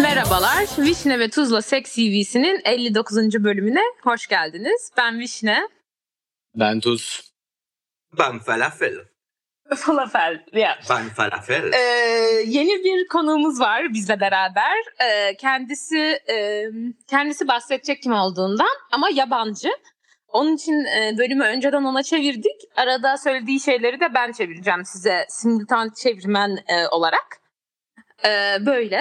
Merhabalar, Vişne ve Tuzla Seks CV'sinin 59. bölümüne hoş geldiniz. Ben Vişne. Ben Tuz. Ben falafel. Falafel. Yeah. Ben falafel. Ee, yeni bir konuğumuz var bizle beraber. Ee, kendisi e, kendisi bahsedecek kim olduğundan ama yabancı. Onun için e, bölümü önceden ona çevirdik. Arada söylediği şeyleri de ben çevireceğim size simultan çevirmen e, olarak. Ee, böyle.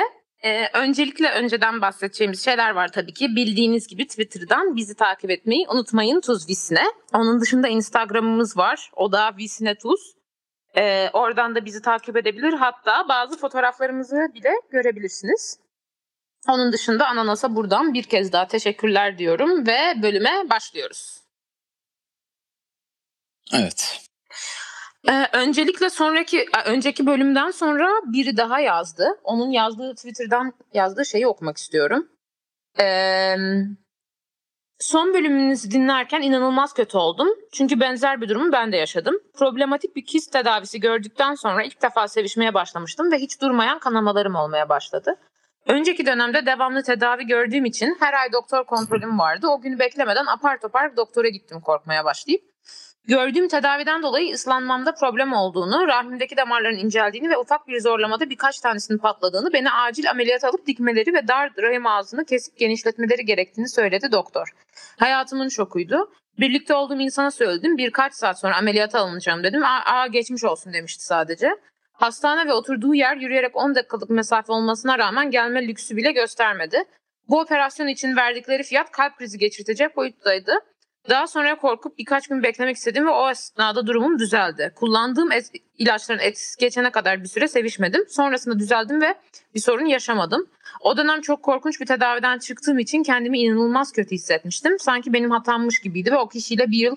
Öncelikle önceden bahsedeceğimiz şeyler var tabii ki. Bildiğiniz gibi Twitter'dan bizi takip etmeyi unutmayın Tuz Visne. Onun dışında Instagram'ımız var. O da Visne Tuz. Oradan da bizi takip edebilir. Hatta bazı fotoğraflarımızı bile görebilirsiniz. Onun dışında Ananas'a buradan bir kez daha teşekkürler diyorum ve bölüme başlıyoruz. Evet. Ee, öncelikle sonraki e, önceki bölümden sonra biri daha yazdı. Onun yazdığı Twitter'dan yazdığı şeyi okumak istiyorum. Ee, son bölümünüzü dinlerken inanılmaz kötü oldum. Çünkü benzer bir durumu ben de yaşadım. Problematik bir kist tedavisi gördükten sonra ilk defa sevişmeye başlamıştım ve hiç durmayan kanamalarım olmaya başladı. Önceki dönemde devamlı tedavi gördüğüm için her ay doktor kontrolüm vardı. O günü beklemeden apar topar doktora gittim korkmaya başlayıp. Gördüğüm tedaviden dolayı ıslanmamda problem olduğunu, rahmimdeki damarların inceldiğini ve ufak bir zorlamada birkaç tanesinin patladığını, beni acil ameliyat alıp dikmeleri ve dar rahim ağzını kesip genişletmeleri gerektiğini söyledi doktor. Hayatımın şokuydu. Birlikte olduğum insana söyledim. Birkaç saat sonra ameliyata alınacağım dedim. Aa geçmiş olsun demişti sadece. Hastane ve oturduğu yer yürüyerek 10 dakikalık mesafe olmasına rağmen gelme lüksü bile göstermedi. Bu operasyon için verdikleri fiyat kalp krizi geçirtecek boyuttaydı. Daha sonra korkup birkaç gün beklemek istedim ve o esnada durumum düzeldi. Kullandığım es- ilaçların etkisi geçene kadar bir süre sevişmedim. Sonrasında düzeldim ve bir sorun yaşamadım. O dönem çok korkunç bir tedaviden çıktığım için kendimi inanılmaz kötü hissetmiştim. Sanki benim hatammış gibiydi ve o kişiyle bir yıl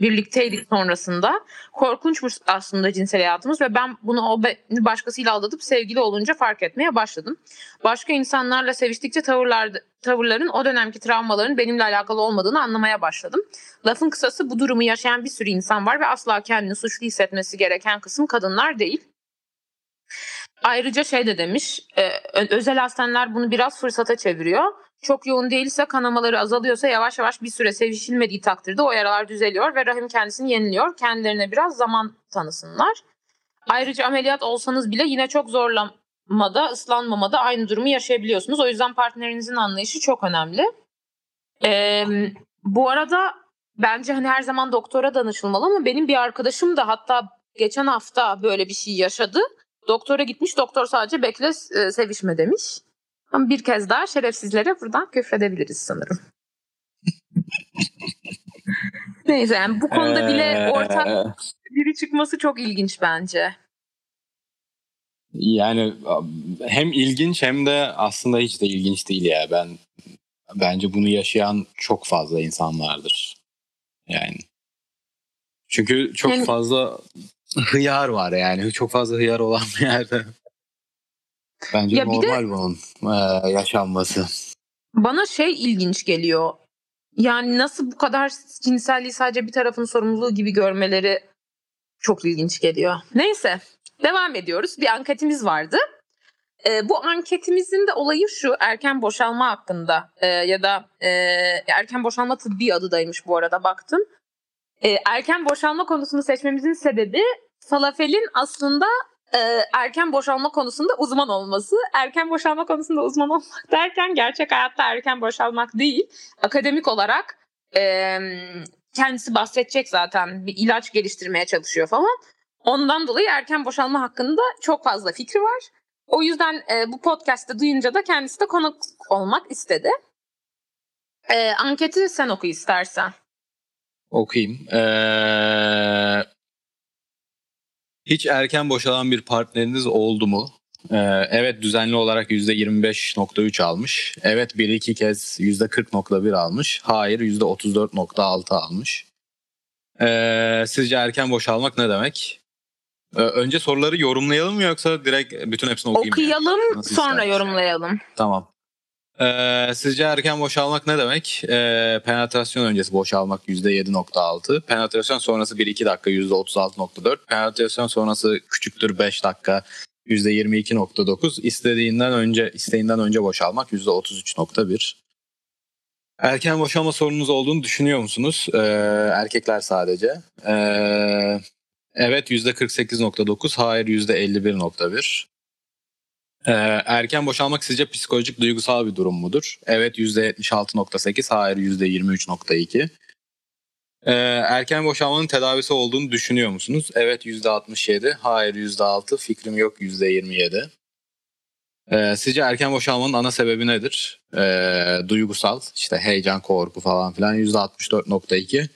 birlikteydik sonrasında. Korkunçmuş aslında cinsel hayatımız ve ben bunu o başkasıyla aldatıp sevgili olunca fark etmeye başladım. Başka insanlarla seviştikçe tavırlar, tavırların o dönemki travmaların benimle alakalı olmadığını anlamaya başladım. Lafın kısası bu durumu yaşayan bir sürü insan var ve asla kendini suçlu hissetmesi gereken kısım kadınlar değil. Ayrıca şey de demiş, e, özel hastaneler bunu biraz fırsata çeviriyor. Çok yoğun değilse kanamaları azalıyorsa yavaş yavaş bir süre sevişilmediği takdirde o yaralar düzeliyor ve rahim kendisini yeniliyor. Kendilerine biraz zaman tanısınlar. Ayrıca ameliyat olsanız bile yine çok zorlamada, ıslanmamada aynı durumu yaşayabiliyorsunuz. O yüzden partnerinizin anlayışı çok önemli. Ee, bu arada bence hani her zaman doktora danışılmalı ama benim bir arkadaşım da hatta geçen hafta böyle bir şey yaşadı. Doktora gitmiş, doktor sadece bekle sevişme demiş. Ama bir kez daha şerefsizlere buradan küfredebiliriz sanırım. Neyse yani bu konuda bile Ee, ortak biri çıkması çok ilginç bence. Yani hem ilginç hem de aslında hiç de ilginç değil ya. Ben bence bunu yaşayan çok fazla insan vardır. Yani. Çünkü çok Yani- fazla hıyar var yani. Çok fazla hıyar olan bir yerde. Bence Ya bir de- normal bunun e, yaşanması. Bana şey ilginç geliyor. Yani nasıl bu kadar cinselliği sadece bir tarafın sorumluluğu gibi görmeleri çok ilginç geliyor. Neyse devam ediyoruz. Bir anketimiz vardı. Ee, bu anketimizin de olayı şu erken boşalma hakkında Ee, ya da e, erken boşalma tıbbi adıymış bu arada baktım. Ee, erken boşalma konusunu seçmemizin sebebi falafelin aslında e, erken boşalma konusunda uzman olması. Erken boşalma konusunda uzman olmak derken gerçek hayatta erken boşalmak değil. Akademik olarak e, kendisi bahsedecek zaten bir ilaç geliştirmeye çalışıyor falan. Ondan dolayı erken boşalma hakkında çok fazla fikri var. O yüzden e, bu podcast'te duyunca da kendisi de konuk olmak istedi. E, anketi sen oku istersen. Okuyayım. Ee, hiç erken boşalan bir partneriniz oldu mu? Ee, evet düzenli olarak %25.3 almış. Evet bir iki kez %40.1 almış. Hayır %34.6 almış. Ee, sizce erken boşalmak ne demek? Ee, önce soruları yorumlayalım mı yoksa direkt bütün hepsini okuyayım mı? Okuyalım Nasıl sonra istersen. yorumlayalım. Tamam. Ee, sizce erken boşalmak ne demek? Ee, penetrasyon öncesi boşalmak %7.6. Penetrasyon sonrası 1-2 dakika %36.4. Penetrasyon sonrası küçüktür 5 dakika %22.9. İstediğinden önce isteğinden önce boşalmak %33.1. Erken boşalma sorununuz olduğunu düşünüyor musunuz? Ee, erkekler sadece. Ee, evet %48.9, hayır %51.1. Ee, erken boşalmak sizce psikolojik duygusal bir durum mudur? Evet %76.8, hayır %23.2. Ee, erken boşalmanın tedavisi olduğunu düşünüyor musunuz? Evet %67, hayır %6, fikrim yok %27. Ee, sizce erken boşalmanın ana sebebi nedir? Ee, duygusal, işte heyecan, korku falan filan %64.2.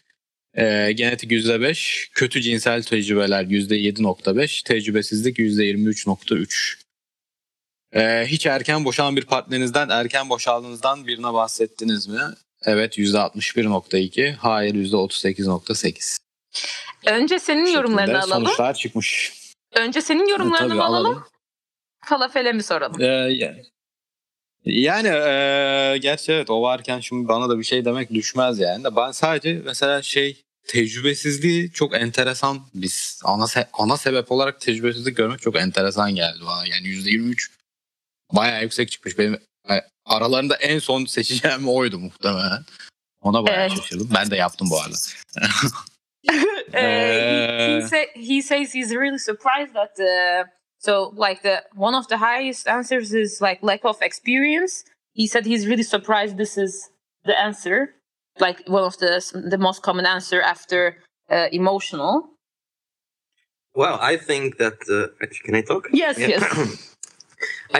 Ee, genetik %5, kötü cinsel tecrübeler %7.5, tecrübesizlik %23.3. Ee, hiç erken boşalan bir partnerinizden erken boşaldığınızdan birine bahsettiniz mi? Evet %61.2, hayır %38.8. Önce senin yorumlarını Şekilde alalım. Sonuçlar çıkmış. Önce senin yorumlarını Tabii mı alalım? alalım. Falafele mi soralım? Ee, ya- yani e, gerçi evet o varken şimdi bana da bir şey demek düşmez yani ben sadece mesela şey tecrübesizliği çok enteresan biz ana se- ana sebep olarak tecrübesizlik görmek çok enteresan geldi bana yani yüzde 23 bayağı yüksek çıkmış benim aralarında en son seçeceğim oydu muhtemelen ona bayağı Evet. şaşırdım ben de yaptım bu arada Uh, he, he, say, he says he's really surprised that uh, so like the one of the highest answers is like lack of experience. He said he's really surprised this is the answer, like one of the the most common answer after uh, emotional. Well, I think that. Uh, can I talk? Yes, Yeah. yes.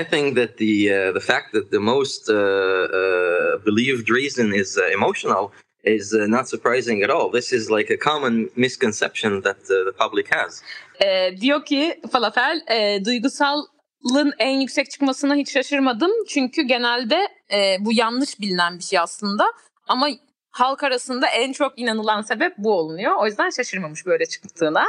I think that the uh, the fact that the most uh, uh, believed reason is uh, emotional is uh, not surprising at all. This is like a common misconception that the public has. Ee, diyor ki falafel e, duygusalın en yüksek çıkmasına hiç şaşırmadım. Çünkü genelde e, bu yanlış bilinen bir şey aslında. Ama halk arasında en çok inanılan sebep bu olunuyor. O yüzden şaşırmamış böyle çıktığına.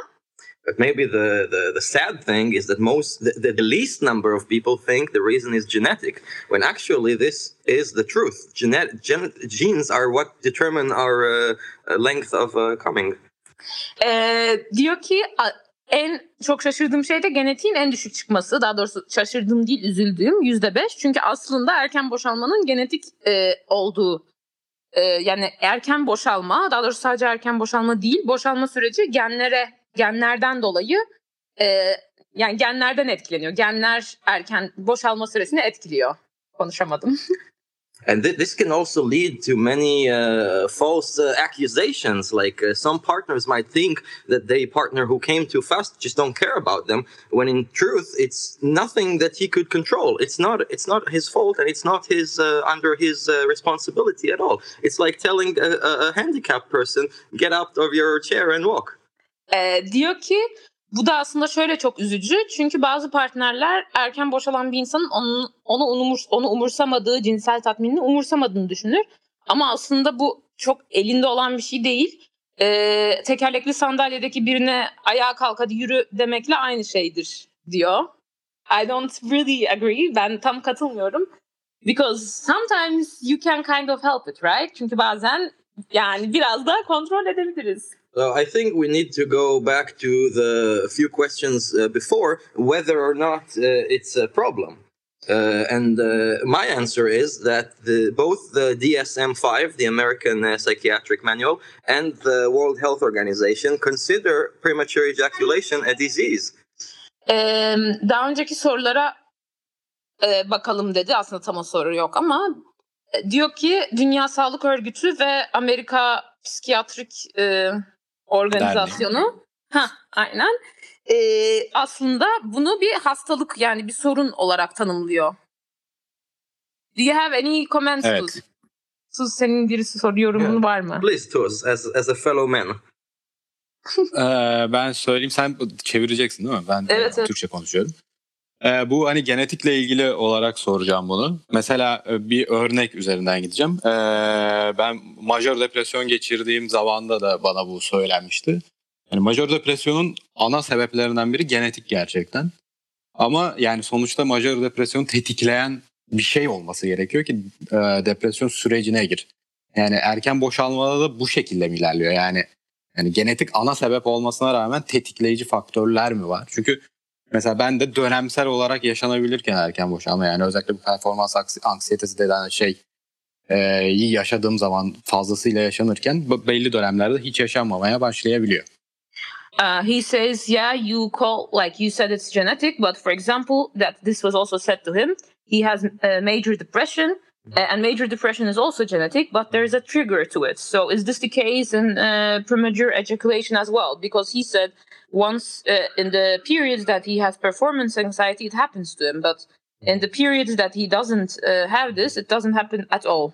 But maybe the, the, the sad thing is that most the, the, least number of people think the reason is genetic, when actually this is the truth. Genet, gen, genes are what determine our uh, uh, length of uh, coming. Ee, diyor ki en çok şaşırdığım şey de genetiğin en düşük çıkması. Daha doğrusu şaşırdığım değil üzüldüğüm yüzde beş. Çünkü aslında erken boşalmanın genetik e, olduğu e, yani erken boşalma daha doğrusu sadece erken boşalma değil boşalma süreci genlere genlerden dolayı e, yani genlerden etkileniyor. Genler erken boşalma süresini etkiliyor. Konuşamadım. And th- this can also lead to many uh, false uh, accusations. Like uh, some partners might think that the partner who came too fast just don't care about them, when in truth it's nothing that he could control. It's not. It's not his fault, and it's not his uh, under his uh, responsibility at all. It's like telling a, a handicapped person, "Get out of your chair and walk." Ee, diyor ki bu da aslında şöyle çok üzücü. Çünkü bazı partnerler erken boşalan bir insanın onun, onu, umur, onu umursamadığı, cinsel tatminini umursamadığını düşünür. Ama aslında bu çok elinde olan bir şey değil. Ee, tekerlekli sandalyedeki birine ayağa kalk hadi yürü demekle aynı şeydir diyor. I don't really agree. Ben tam katılmıyorum. Because sometimes you can kind of help it, right? Çünkü bazen yani biraz da kontrol edebiliriz. So I think we need to go back to the few questions uh, before whether or not uh, it's a problem. Uh, and uh, my answer is that the, both the DSM-5, the American uh, Psychiatric Manual, and the World Health Organization consider premature ejaculation a disease. Ee, daha önceki sorulara e, bakalım dedi. Aslında tam o soru yok ama e, diyor ki Dünya Sağlık Örgütü ve Amerika Psikiyatrik e, Organizasyonu ha aynen e, aslında bunu bir hastalık yani bir sorun olarak tanımlıyor. Do you have any comments? Evet. Sus? Sus senin birisi soru yorumun Yeah. var mı? Please, Tus, as, as a fellow man. Ee, ben söyleyeyim sen çevireceksin değil mi? Ben Evet, e, evet. Türkçe konuşuyorum. Ee, bu hani genetikle ilgili olarak soracağım bunu. Mesela e, bir örnek üzerinden gideceğim. Ee, ben majör depresyon geçirdiğim zamanda da bana bu söylenmişti. Yani majör depresyonun ana sebeplerinden biri genetik gerçekten. Ama yani sonuçta majör depresyonu tetikleyen bir şey olması gerekiyor ki e, depresyon sürecine gir. Yani erken boşalmada da bu şekilde mi ilerliyor? Yani yani genetik ana sebep olmasına rağmen tetikleyici faktörler mi var? Çünkü mesela ben de dönemsel olarak yaşanabilirken erken boşalma yani özellikle bu performans anksi- anksiyetesi denen şey e, yaşadığım zaman fazlasıyla yaşanırken belli dönemlerde hiç yaşanmamaya başlayabiliyor. Uh, he says, yeah, you call like you said it's genetic, but for example, that this was also said to him. He has uh, major depression, and major depression is also genetic, but there is a trigger to it. So is this the case in uh, premature ejaculation as well? Because he said once uh, in the periods that he has performance anxiety, it happens to him, but in the periods that he doesn't uh, have this, it doesn't happen at all.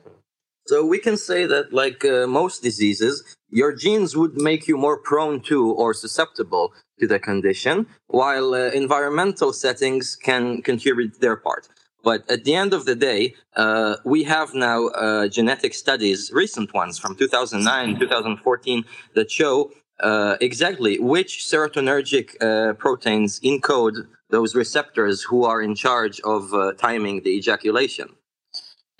So we can say that, like uh, most diseases, your genes would make you more prone to or susceptible to the condition, while uh, environmental settings can contribute their part. But at the end of the day, uh, we have now uh, genetic studies, recent ones from 2009, 2014, that show uh, exactly which serotonergic uh, proteins encode those receptors who are in charge of uh, timing the ejaculation.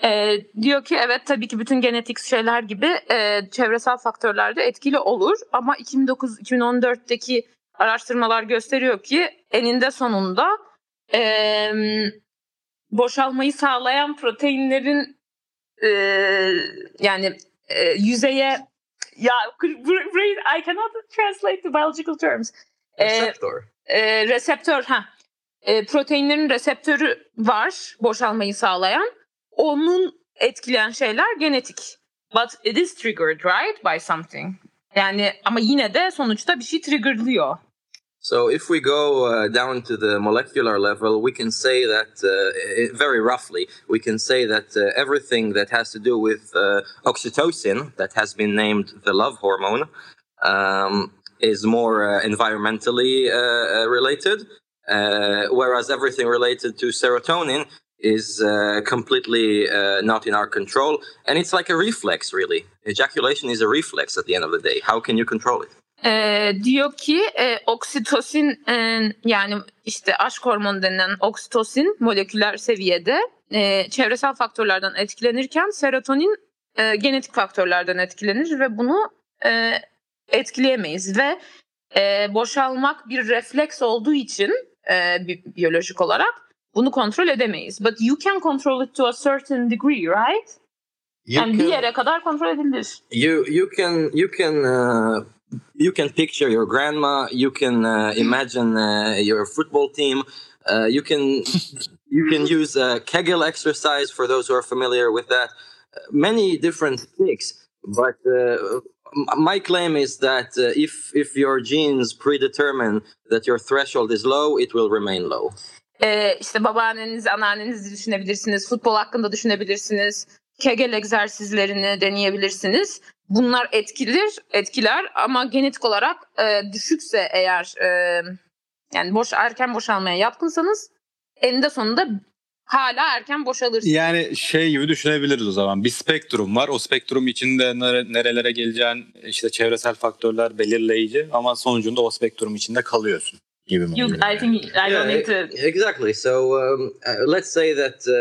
Ee, diyor ki evet tabii ki bütün genetik şeyler gibi e, çevresel faktörler de etkili olur ama 2009-2014'teki araştırmalar gösteriyor ki eninde sonunda e, boşalmayı sağlayan proteinlerin e, yani e, yüzeye ya I cannot translate the biological terms. E, Receptor. e, reseptör ha e, proteinlerin reseptörü var boşalmayı sağlayan. Onun etkileyen şeyler genetik. But it is triggered right by something. Yani ama yine de sonuçta bir şey triggerlıyor. So, if we go uh, down to the molecular level, we can say that, uh, very roughly, we can say that uh, everything that has to do with uh, oxytocin, that has been named the love hormone, um, is more uh, environmentally uh, related, whereas everything related to serotonin is completely not in our control. And it's like a reflex, really. Ejaculation is a reflex at the end of the day. How can you control it? Ee, diyor ki e, oksitosin e, yani işte aşk hormonu denilen oksitosin moleküler seviyede e, çevresel faktörlerden etkilenirken serotonin e, genetik faktörlerden etkilenir ve bunu e, etkileyemeyiz ve e, boşalmak bir refleks olduğu için e, bi- biyolojik olarak bunu kontrol edemeyiz. But you can control it to a certain degree, right? You yani bir can- yere kadar kontrol edilir. you you can you can uh, you can picture your grandma you can uh, imagine uh, your football team uh, you can you can use uh, kegel exercise for those who are familiar with that many different tricks but uh, my claim is that uh, if if your genes predetermine that your threshold is low it will remain low işte babaanneniz, anneannenizi düşünebilirsiniz. Futbol hakkında düşünebilirsiniz. Kegel egzersizlerini deneyebilirsiniz. Bunlar etkilir, etkiler ama genetik olarak e, düşükse eğer e, yani boş erken boşalmaya yatkınsanız eninde sonunda hala erken boşalırsınız. Yani şey gibi düşünebiliriz o zaman. Bir spektrum var. O spektrum içinde nere- nerelere geleceğin işte çevresel faktörler belirleyici ama sonucunda o spektrum içinde kalıyorsun gibi mi? You, oluyor I think I don't need to. e- exactly. So um, uh, let's say that uh,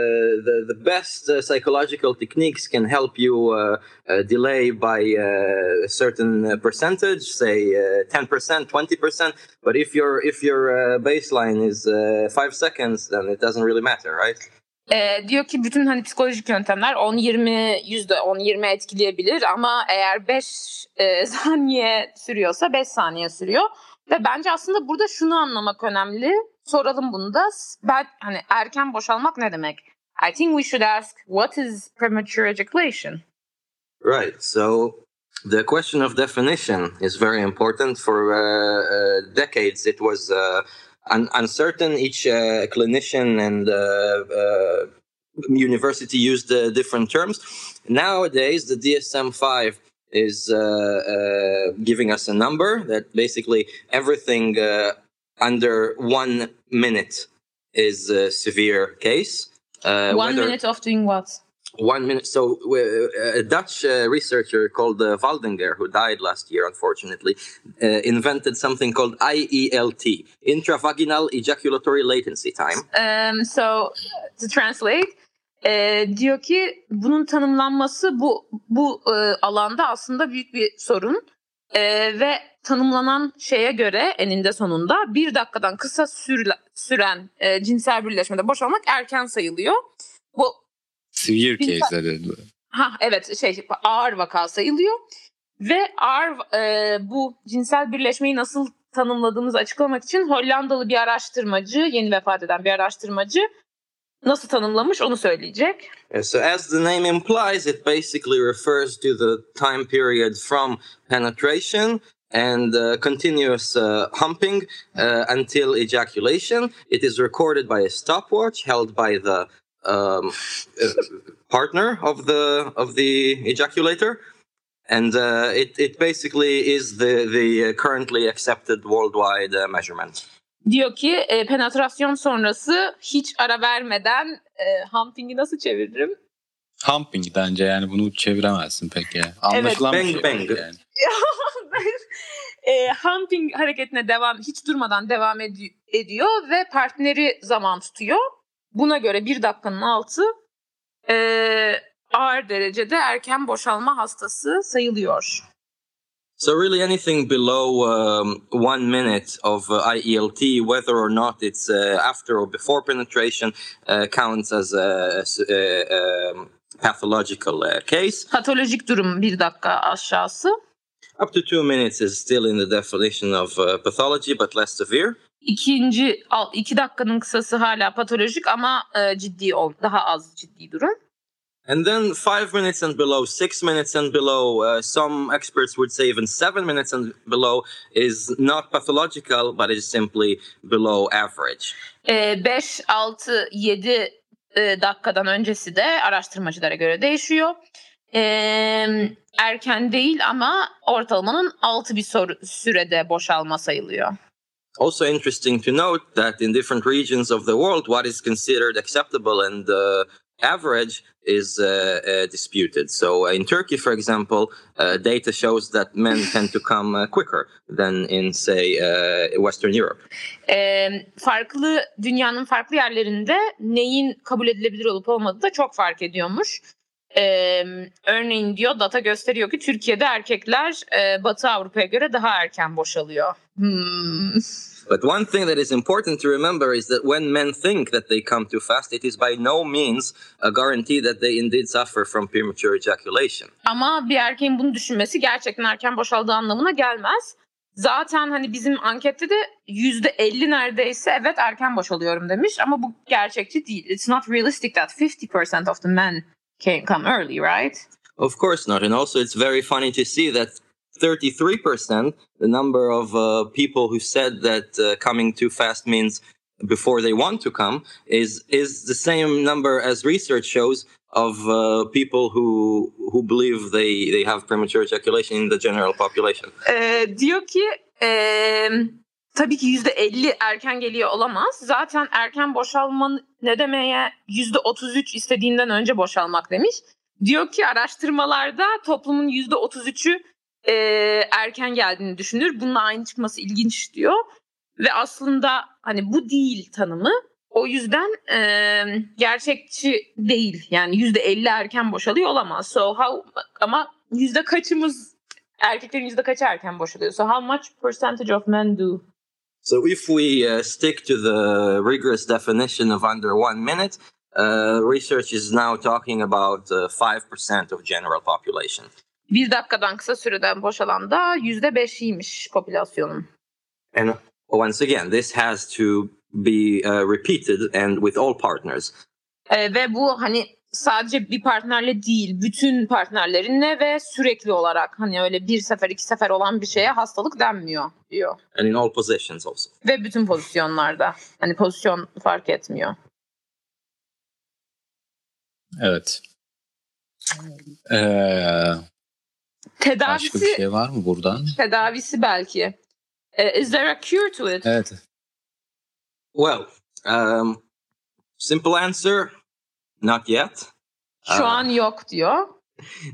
the the best uh, psychological techniques can help you uh, uh, delay by uh, a certain uh, percentage, say uh, ten percent, twenty percent. But if your if your uh, baseline is uh, five seconds, then it doesn't really matter, right? Ee, diyor ki bütün hani psikolojik yöntemler 10-20 yüzde 10-20 etkileyebilir ama eğer 5 e, saniye sürüyorsa 5 saniye sürüyor. Ve bence aslında burada şunu anlamak önemli. Soralım bunu da. Ben hani erken boşalmak ne demek? I think we should ask what is premature ejaculation? Right. So the question of definition is very important. For uh, uh, decades, it was uh, un- uncertain. Each uh, clinician and uh, university used different terms. Nowadays, the DSM 5 is uh, uh, giving us a number that basically everything uh, under one minute is a severe case. Uh, One whether- minute of doing what? one minute. So, uh, a Dutch uh, researcher called uh, Waldinger, who died last year, unfortunately, uh, invented something called IELT, intravaginal ejaculatory latency time. Um, so to translate, E, diyor ki bunun tanımlanması bu bu e, alanda aslında büyük bir sorun. E, ve tanımlanan şeye göre eninde sonunda bir dakikadan kısa sürle, süren e, cinsel birleşmede boşalmak erken sayılıyor. Bu Severe Bir- case dedi. Ha evet şey ağır vaka sayılıyor ve ağır e, bu cinsel birleşmeyi nasıl tanımladığımızı açıklamak için Hollandalı bir araştırmacı, yeni vefat eden bir araştırmacı nasıl tanımlamış onu söyleyecek. Uh, So, as the name implies, it basically refers to the time period from penetration and uh, continuous uh, humping uh, until ejaculation. It is recorded by a stopwatch held by the um, uh, partner of the of the ejaculator, and uh, it it basically is the the currently accepted worldwide uh, measurement. Diyor ki e, penetrasyon sonrası hiç ara vermeden e, humping'i nasıl çeviririm? Humping bence yani bunu çeviremezsin pek ya. Anlaşılan Bang bir şey bang. yani. e, humping hareketine devam hiç durmadan devam edi- ediyor ve partneri zaman tutuyor. Buna göre bir dakikanın altı e, ağır derecede erken boşalma hastası sayılıyor. So really, anything below um, one minute of uh, IELT, whether or not it's uh, after or before penetration, uh, counts as a, as a, um, pathological uh, case. Patolojik durum bir dakika aşağısı. Up to two minutes is still in the definition of uh, pathology, but less severe. İkinci iki dakikanın kısası hala patolojik ama ciddi ol daha az ciddi durum. And then five minutes and below, six minutes and below, uh, some experts would say even seven minutes and below is not pathological, but is simply below average. 5, 6, 7 e, dakikadan öncesi de araştırmacılara göre değişiyor. E, erken değil ama ortalamanın altı bir sürede boşalma sayılıyor. Also interesting to note that in different regions of the world, what is considered acceptable and uh, average is uh, uh, disputed. So uh, in Turkey, for example, uh, data shows that men tend to come uh, quicker than in, say, uh, Western Europe. E, farklı dünyanın farklı yerlerinde neyin kabul edilebilir olup olmadığı da çok fark ediyormuş. E, örneğin diyor data gösteriyor ki Türkiye'de erkekler e, Batı Avrupa'ya göre daha erken boşalıyor. Hmm. But one thing that is important to remember is that when men think that they come too fast, it is by no means a guarantee that they indeed suffer from premature ejaculation. Ama bir erkeğin bunu düşünmesi gerçekten erken boşaldığı anlamına gelmez. Zaten hani bizim ankette de yüzde elli neredeyse evet erken boşalıyorum demiş ama bu gerçekçi değil. It's not realistic that 50% of the men can come early, right? Of course not. And also, it's very funny to see that 33%, the number of uh, people who said that uh, coming too fast means before they want to come is is the same number as research shows of uh, people who who believe they they have premature ejaculation in the general population. Ee, diyor ki e, tabii ki yüzde 50 erken geliyor olamaz. Zaten erken boşalma ne demeye yüzde 33 istediğinden önce boşalmak demiş. Diyor ki araştırmalarda toplumun yüzde 33'ü e, erken geldiğini düşünür. Bununla aynı çıkması ilginç diyor. Ve aslında hani bu değil tanımı. O yüzden e, gerçekçi değil. Yani yüzde elli erken boşalıyor olamaz. So how ama yüzde kaçımız erkeklerin yüzde kaçı erken boşalıyor? So how much percentage of men do So if we uh, stick to the rigorous definition of under one minute, uh, research is now talking about uh, 5% of general population. Bir dakikadan kısa süreden boşalan da yüzde beşiymiş popülasyonun. And once again, this has to be uh, repeated and with all partners. Ee, ve bu hani sadece bir partnerle değil, bütün partnerlerinle ve sürekli olarak hani öyle bir sefer iki sefer olan bir şeye hastalık denmiyor diyor. and in all positions also. Ve bütün pozisyonlarda. Hani pozisyon fark etmiyor. Evet. Ee, başka Tedavisi, bir şey var mı buradan? tedavisi belki. Is there a cure to it? Evet. Well, um, simple answer, not yet. Şu Aa. an yok diyor.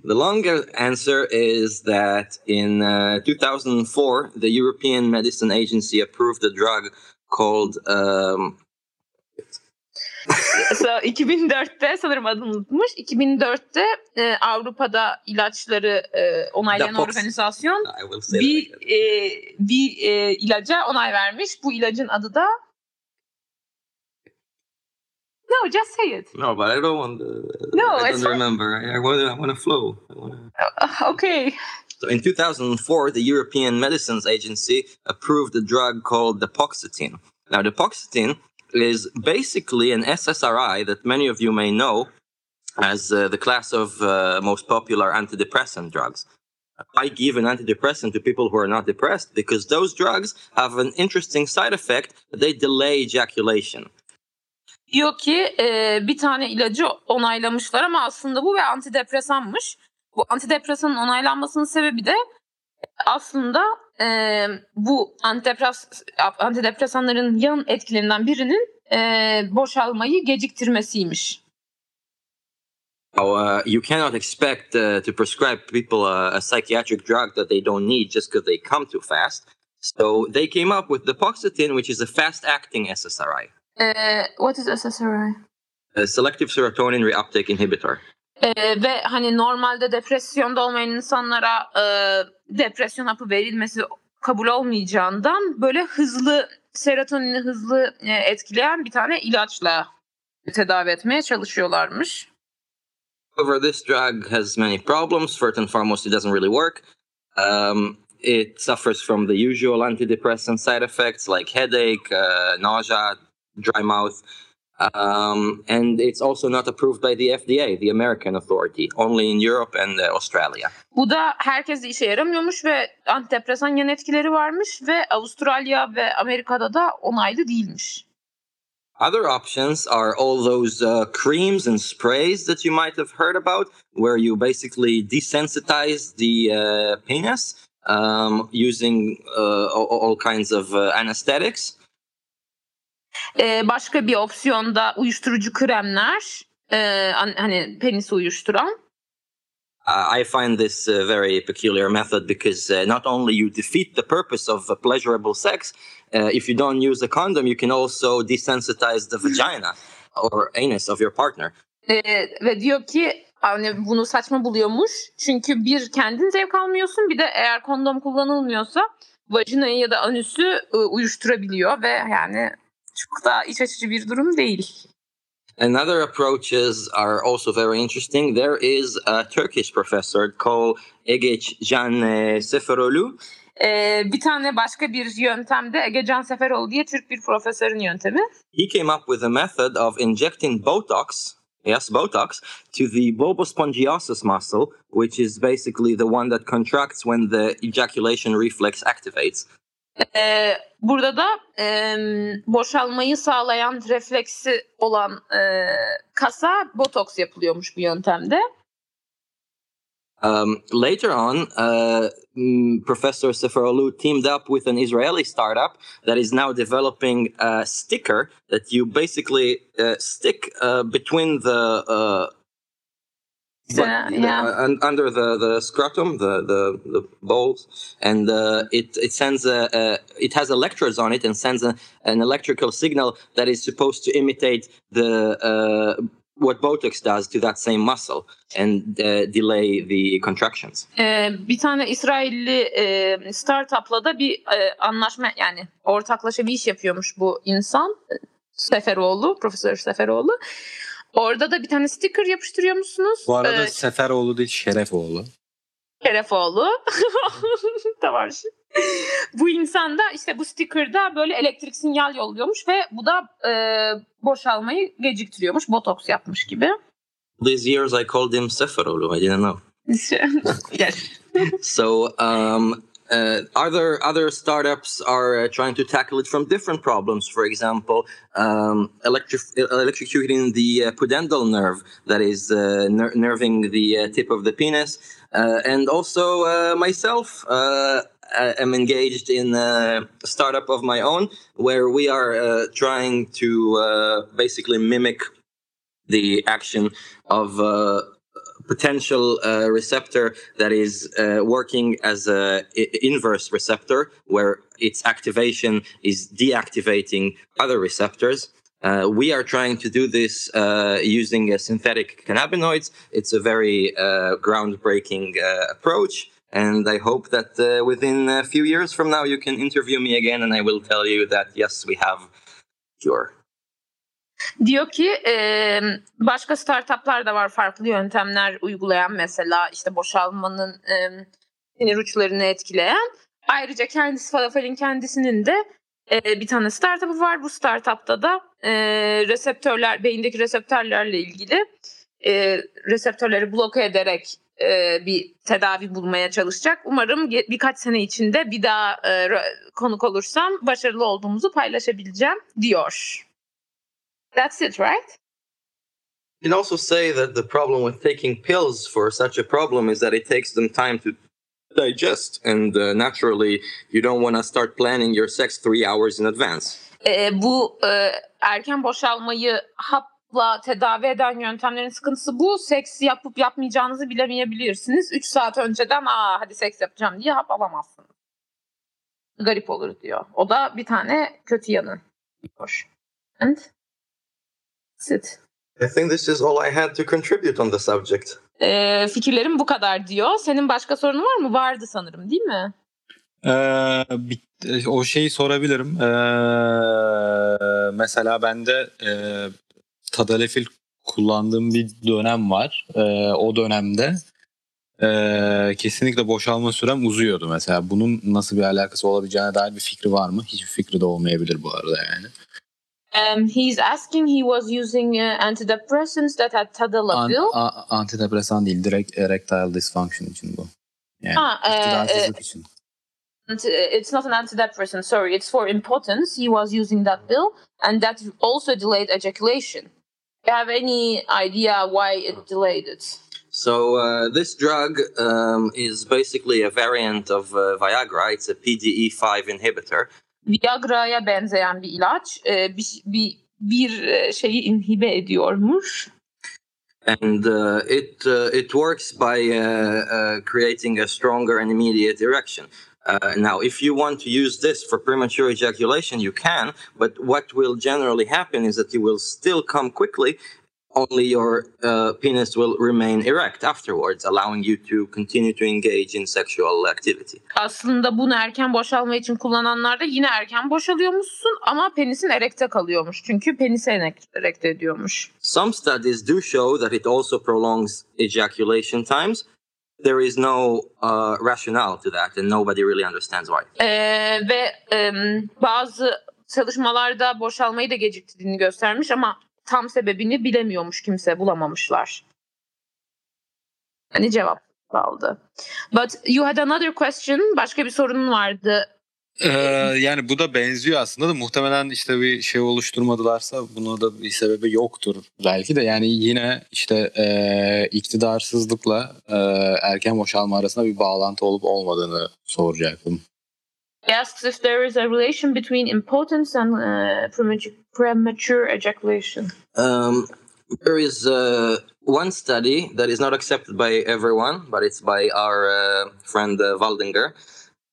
The longer answer is that in uh, 2004, the European Medicine Agency approved a drug called um, So, 2004'te sanırım adını unutmuş. 2004'te e, Avrupa'da ilaçları e, onaylayan Dapox. organizasyon bir e, bir e, ilaca onay vermiş. Bu ilacın adı da No, just say it. No, but I don't want. To, No, I don't remember. I, want. I want to flow. Wanna... Ah, Okay. So in 2004, the European Medicines Agency approved a drug called Depoxetine. Now, Depoxetine is basically an SSRI that many of you may know as uh, the class of uh, most popular antidepressant drugs. I give an antidepressant to people who are not depressed because those drugs have an interesting side effect. They delay ejaculation. Diyor ki e, bir tane ilacı onaylamışlar ama aslında bu ve antidepresanmış. Bu antidepresanın onaylanmasının sebebi de aslında e, bu antidepres, antidepresanların yan etkilerinden birinin e, boşalmayı geciktirmesiymiş. Now, uh, you cannot expect uh, to prescribe people a, a psychiatric drug that they don't need just because they come too fast. So they came up with Depoxetine, which is a fast-acting SSRI, E, what is SSRI? a selective serotonin reuptake inhibitor. Ee, ve hani normalde depresyonda olmayan insanlara e, depresyon hapı verilmesi kabul olmayacağından böyle hızlı serotonini hızlı e, etkileyen bir tane ilaçla tedavi etmeye çalışıyorlarmış. However, this drug has many problems. First and foremost, it doesn't really work. Um, it suffers from the usual antidepressant side effects like headache, uh, nausea, dry mouth. Um, and it's also not approved by the FDA, the American authority, only in Europe and uh, Australia. Bu da herkese işe yaramıyormuş ve antidepresan yan etkileri varmış ve Avustralya ve Amerika'da da onaylı değilmiş. Other options are all those uh, creams and sprays that you might have heard about, where you basically desensitize the uh, penis um, using uh, all, all kinds of uh, anesthetics. Ee, başka bir opsiyonda uyuşturucu kremler, e, an- hani penisi uyuşturan. Uh, I find this a very peculiar method because uh, not only you defeat the purpose of uh, pleasurable sex, uh, if you don't use a condom, you can also desensitize the vagina or anus of your partner. Ee, ve diyor ki hani bunu saçma buluyormuş. Çünkü bir kendin zevk almıyorsun bir de eğer kondom kullanılmıyorsa vajinayı ya da anüsü e, uyuşturabiliyor ve yani çok da iç açıcı bir durum değil. Another approaches are also very interesting. There is a Turkish professor called Egeç Can Seferolu. Ee, bir tane başka bir yöntemde Egecan Seferoğlu diye Türk bir profesörün yöntemi. He came up with a method of injecting Botox, yes, Botox, to the bulbospongiosus muscle, which is basically the one that contracts when the ejaculation reflex activates. Ee, burada da e, boşalmayı sağlayan refleksi olan e, kasa botoks yapılıyormuş bu yöntemde. Um, later on, uh, Professor Seferolu teamed up with an Israeli startup that is now developing a sticker that you basically uh, stick uh, between the uh, The- yeah. un- under the, the scrotum, the, the, the balls, and uh, it it sends a, a it has electrodes on it and sends a, an electrical signal that is supposed to imitate the uh, what Botox does to that same muscle and uh, delay the contractions. Ee, bir tane İsrailli e, startupla da bir e, anlaşma yani ortaklaşa bir iş yapıyormuş bu insan. Seferoğlu, Profesör Seferoğlu. Orada da bir tane sticker yapıştırıyor musunuz? Bu arada Ee, Seferoğlu değil Şerefoğlu. Şerefoğlu. tamam şimdi. bu insan da işte bu sticker'da böyle elektrik sinyal yolluyormuş ve bu da e, boşalmayı geciktiriyormuş. Botoks yapmış gibi. These years I called him Seferolu. I didn't know. Gel. so um, uh, other other startups are uh, trying to tackle it from different problems. For example, um, electric, electrocuting the uh, pudendal nerve that is uh, ner- nerving the uh, tip of the penis, uh, and also uh, myself. Uh, I am engaged in a startup of my own where we are uh, trying to uh, basically mimic the action of uh, potential uh, receptor that is uh, working as a inverse receptor where its activation is deactivating other receptors Uh, we are trying to do this uh, using synthetic cannabinoids. It's a very uh, groundbreaking uh, approach, and I hope that within a few years from now you can interview me again, and I will tell you that yes, we have cure. Diyor ki e, başka startuplar da var farklı yöntemler uygulayan mesela işte boşalmanın sinir uçlarını etkileyen. Ayrıca kendisi falafelin kendisinin de bir tane startup'ı var. Bu startup'ta da reseptörler, beyindeki reseptörlerle ilgili reseptörleri bloke ederek bir tedavi bulmaya çalışacak. Umarım birkaç sene içinde bir daha konuk olursam başarılı olduğumuzu paylaşabileceğim diyor. That's it, right? You can also say that the problem with taking pills for such a problem is that it takes them time to digest, and uh, naturally, you don't want to start planning your sex three hours in advance. Ee, bu e, erken boşalmayı hapla tedavi eden yöntemlerin sıkıntısı bu. Seks yapıp yapmayacağınızı bilemeyebilirsiniz. 3 saat önceden aa hadi seks yapacağım diye hap alamazsınız. Garip olur diyor. O da bir tane kötü yanı. Diyor. And that's it. I think this is all I had to contribute on the subject. Ee, fikirlerim bu kadar diyor. Senin başka sorunun var mı? Vardı sanırım değil mi? Ee, bir- o şeyi sorabilirim. Ee, mesela bende e, tadalafil kullandığım bir dönem var. Ee, o dönemde e, kesinlikle boşalma sürem uzuyordu mesela. Bunun nasıl bir alakası olabileceğine dair bir fikri var mı? Hiçbir fikri de olmayabilir bu arada yani. Um, he's asking he was using uh, antidepressants that had An, tadalafil. a- antidepresan değil, direkt erectile dysfunction için bu. Yani Ha, e, için. Uh, it's not an antidepressant, sorry, it's for impotence. He was using that pill, and that also delayed ejaculation. Do you have any idea why it delayed it? So uh, this drug um, is basically a variant of uh, Viagra. It's a PDE5 inhibitor. Viagra'ya benzeyen bir ilaç, e, bir, bir, bir şeyi inhibe ediyormuş. and uh, it uh, it works by uh, uh, creating a stronger and immediate erection. Uh, now, if you want to use this for premature ejaculation, you can, but what will generally happen is that you will still come quickly. Only your uh, penis will remain erect afterwards, allowing you to continue to engage in sexual activity. Aslında bunu erken boşalma için kullananlarda yine erken boşalıyormuşsun ama penisin erekte kalıyormuş. Çünkü penisi erekte ediyormuş. Some studies do show that it also prolongs ejaculation times. There is no uh, rationale to that, and nobody really understands why. Ee, ve em, bazı çalışmalarda boşalmayı da geciktirdiğini göstermiş ama tam sebebini bilemiyormuş kimse bulamamışlar. Hani cevap kaldı. But you had another question. Başka bir sorunun vardı. Ee, yani bu da benziyor aslında da muhtemelen işte bir şey oluşturmadılarsa buna da bir sebebi yoktur belki de yani yine işte e, iktidarsızlıkla e, erken boşalma arasında bir bağlantı olup olmadığını soracaktım. Asks if there is a relation between impotence and uh, premature, premature ejaculation. Um, there is uh, one study that is not accepted by everyone, but it's by our uh, friend uh, Waldinger,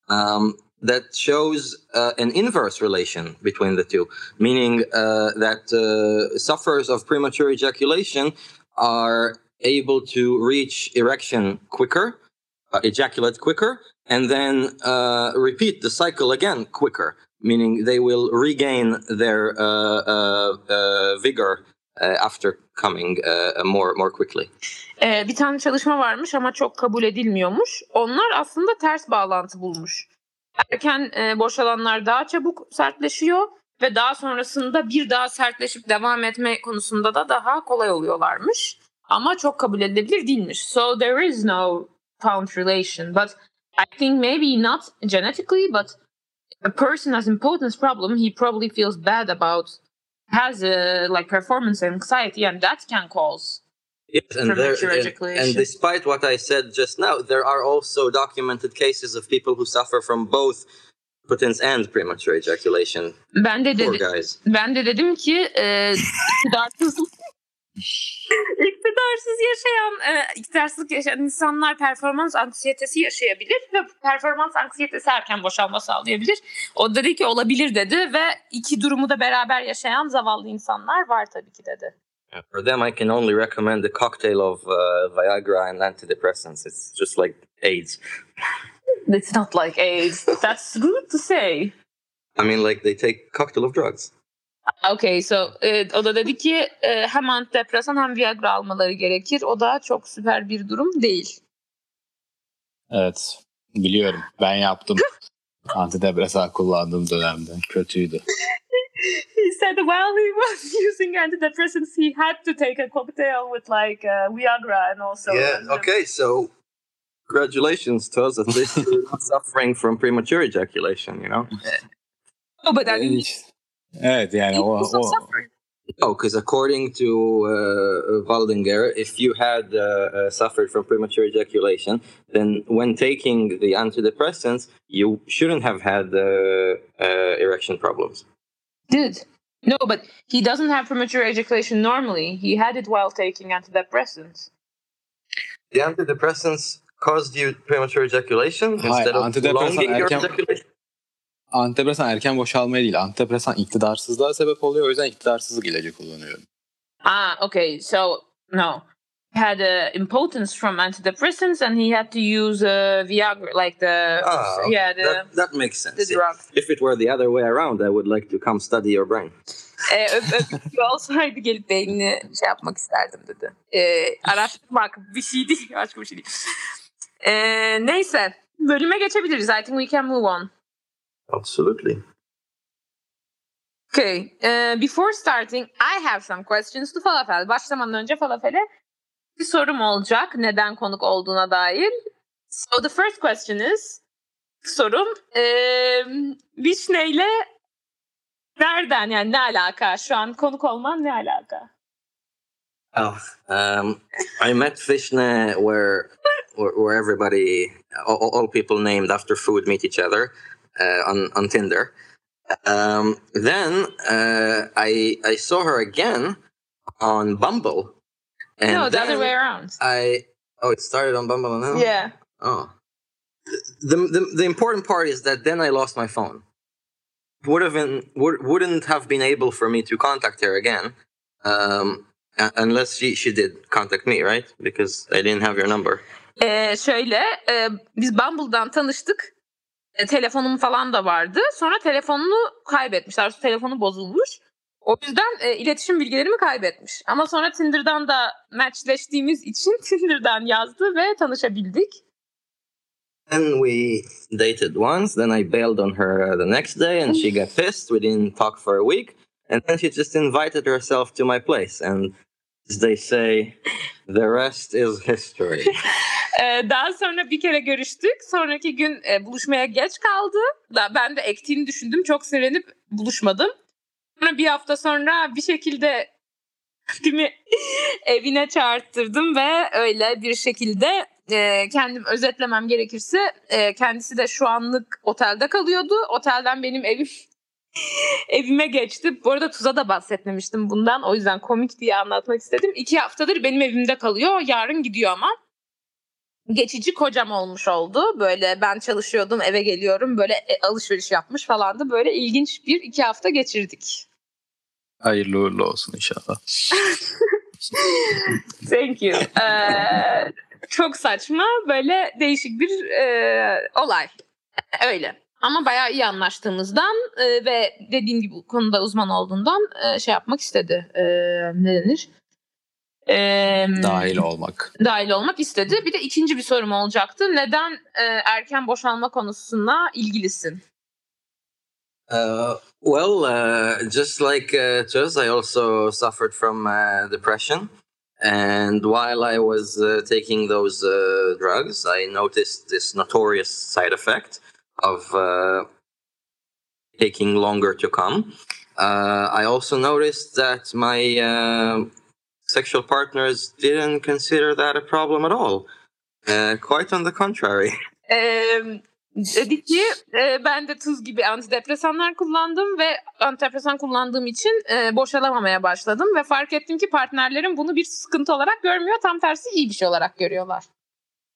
um, that shows uh, an inverse relation between the two, meaning uh, that uh, sufferers of premature ejaculation are able to reach erection quicker, ejaculate quicker, and then uh, repeat the cycle again quicker, meaning they will regain their uh, uh, uh, vigor after coming more more quickly. Ee, bir tane çalışma varmış ama çok kabul edilmiyormuş. Onlar aslında ters bağlantı bulmuş. Erken e, boşalanlar daha çabuk sertleşiyor ve daha sonrasında bir daha sertleşip devam etme konusunda da daha kolay oluyorlarmış. Ama çok kabul edilebilir değilmiş. So there is no found relation. But I think maybe not genetically, but a person has impotence problem, he probably feels bad about has a like performance anxiety and that can cause Yes, and, there, Premature and, ejaculation. and despite what I said just now, there are also documented cases of people who suffer from both impotence and premature ejaculation. Ben de Poor dedi, guys. ben de dedim ki e, İktidarsız yaşayan, e, iktidarsızlık yaşayan insanlar performans anksiyetesi yaşayabilir ve performans anksiyetesi erken boşalma sağlayabilir. O dedi ki olabilir dedi ve iki durumu da beraber yaşayan zavallı insanlar var tabii ki dedi. Yeah, For them, I can only recommend the cocktail of uh, Viagra and antidepressants. It's just like AIDS. It's not like AIDS. That's good to say. I mean, like they take cocktail of drugs. Okay, so e, o da dedi ki e, hem antidepresan hem Viagra almaları gerekir. O da çok süper bir durum değil. Evet. Biliyorum. Ben yaptım. Antidepresan kullandığım dönemde. Kötüydü. He said while he was using antidepressants, he had to take a cocktail with like uh, Viagra and also. yeah. Okay. So, congratulations to us. At least you're not suffering from premature ejaculation. You know. Oh, but I mean, Evet yani o, he's o. No, because according to uh, Waldinger, if you had uh, uh, suffered from premature ejaculation, then when taking the antidepressants, you shouldn't have had uh, uh, erection problems. Did no, but he doesn't have premature ejaculation normally. He had it while taking antidepressants. The antidepressants caused you premature ejaculation Hayır, instead of antidepresan prolonging your ejaculation. Antidepresan erken boşalmaya değil. Antidepresan iktidarsızlığa sebep oluyor. O yüzden iktidarsızlık ilacı kullanıyorum. Ah, okay. So no, he had uh, impotence from antidepressants, and he had to use uh, Viagra, like the Ah, okay. yeah the that, that makes sense. the drug. If it were the other way around, I would like to come study your brain. Ee, öp, öp, olsaydı gelip beynini şey yapmak isterdim dedi. Ee, araştırmak bir şey değil, başka bir şey değil. Ee, neyse, bölüme geçebiliriz. I think we can move on. Absolutely. Okay, uh, before starting, I have some questions to Falafel. Başlamadan önce Falafel'e bir sorum olacak neden konuk olduğuna dair. So the first question is, sorum, e, Vişne'yle nereden yani ne alaka? Şu an konuk olman ne alaka? Oh, um, I met Vishnu where, where, where everybody, all, all people named after food meet each other on, on Tinder. Um, then uh, I I saw her again on Bumble. And no, the other way around. I oh, it started on Bumble now. Yeah. Oh, the, the the important part is that then I lost my phone. Would have been would, wouldn't have been able for me to contact her again, um, unless she she did contact me, right? Because I didn't have your number. Ee, şöyle, e, biz Bumble'dan tanıştık. E, telefonum falan da vardı. Sonra telefonunu kaybetmişler. Telefonu bozulmuş. O yüzden e, iletişim bilgilerimi kaybetmiş. Ama sonra Tinder'dan da matchleştiğimiz için Tinder'dan yazdı ve tanışabildik. Then we dated once. Then I bailed on her uh, the next day, and she got pissed. We didn't talk for a week, and then she just invited herself to my place. And as they say, the rest is history. Ee, daha sonra bir kere görüştük. Sonraki gün e, buluşmaya geç kaldı. Ben de ektiğini düşündüm. Çok sinirlenip buluşmadım. Sonra bir hafta sonra bir şekilde değil mi, evine çağırttırdım ve öyle bir şekilde e, kendim özetlemem gerekirse e, kendisi de şu anlık otelde kalıyordu. Otelden benim evim evime geçti. Bu arada Tuz'a da bahsetmemiştim bundan. O yüzden komik diye anlatmak istedim. İki haftadır benim evimde kalıyor. Yarın gidiyor ama geçici kocam olmuş oldu. Böyle ben çalışıyordum eve geliyorum böyle e, alışveriş yapmış falandı. Böyle ilginç bir iki hafta geçirdik. Hayırlı uğurlu olsun inşallah. Thank you. Ee, çok saçma böyle değişik bir e, olay. Öyle. Ama bayağı iyi anlaştığımızdan e, ve dediğim gibi bu konuda uzman olduğundan e, şey yapmak istedi. E, ne denir? E, Dahil olmak. dahil olmak istedi. Bir de ikinci bir sorum olacaktı. Neden e, erken boşalma konusuna ilgilisin? Uh, well, uh, just like uh, Tuz, I also suffered from uh, depression. And while I was uh, taking those uh, drugs, I noticed this notorious side effect of uh, taking longer to come. Uh, I also noticed that my uh, sexual partners didn't consider that a problem at all. Uh, quite on the contrary. Ee, Dedi ki e, ben de tuz gibi antidepresanlar kullandım ve antidepresan kullandığım için e, boşalamamaya başladım ve fark ettim ki partnerlerim bunu bir sıkıntı olarak görmüyor. Tam tersi iyi bir şey olarak görüyorlar.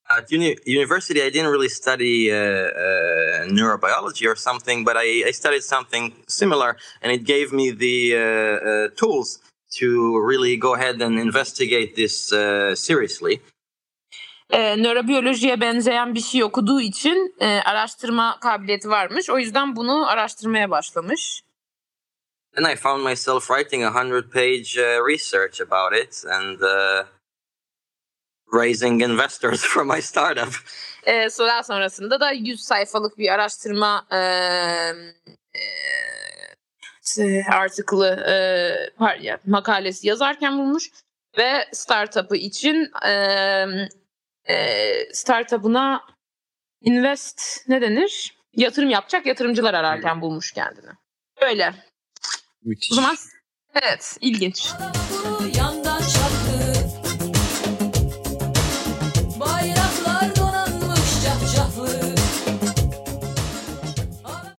At uni- university, I didn't really study uh, uh, neurobiology or something, but I, I studied something similar, and it gave me the uh, uh, tools to really go ahead and investigate this uh, seriously. E, nörobiyolojiye benzeyen bir şey okuduğu için e, araştırma kabiliyeti varmış. O yüzden bunu araştırmaya başlamış. Then I found myself writing a hundred page uh, research about it and uh, raising investors for my startup. E, sonra sonrasında da 100 sayfalık bir araştırma e, e, article'ı e, par- ya, makalesi yazarken bulmuş ve startup'ı için e, e, startup'ına invest ne denir? Yatırım yapacak yatırımcılar ararken bulmuş kendini. Öyle. Müthiş. O zaman evet ilginç.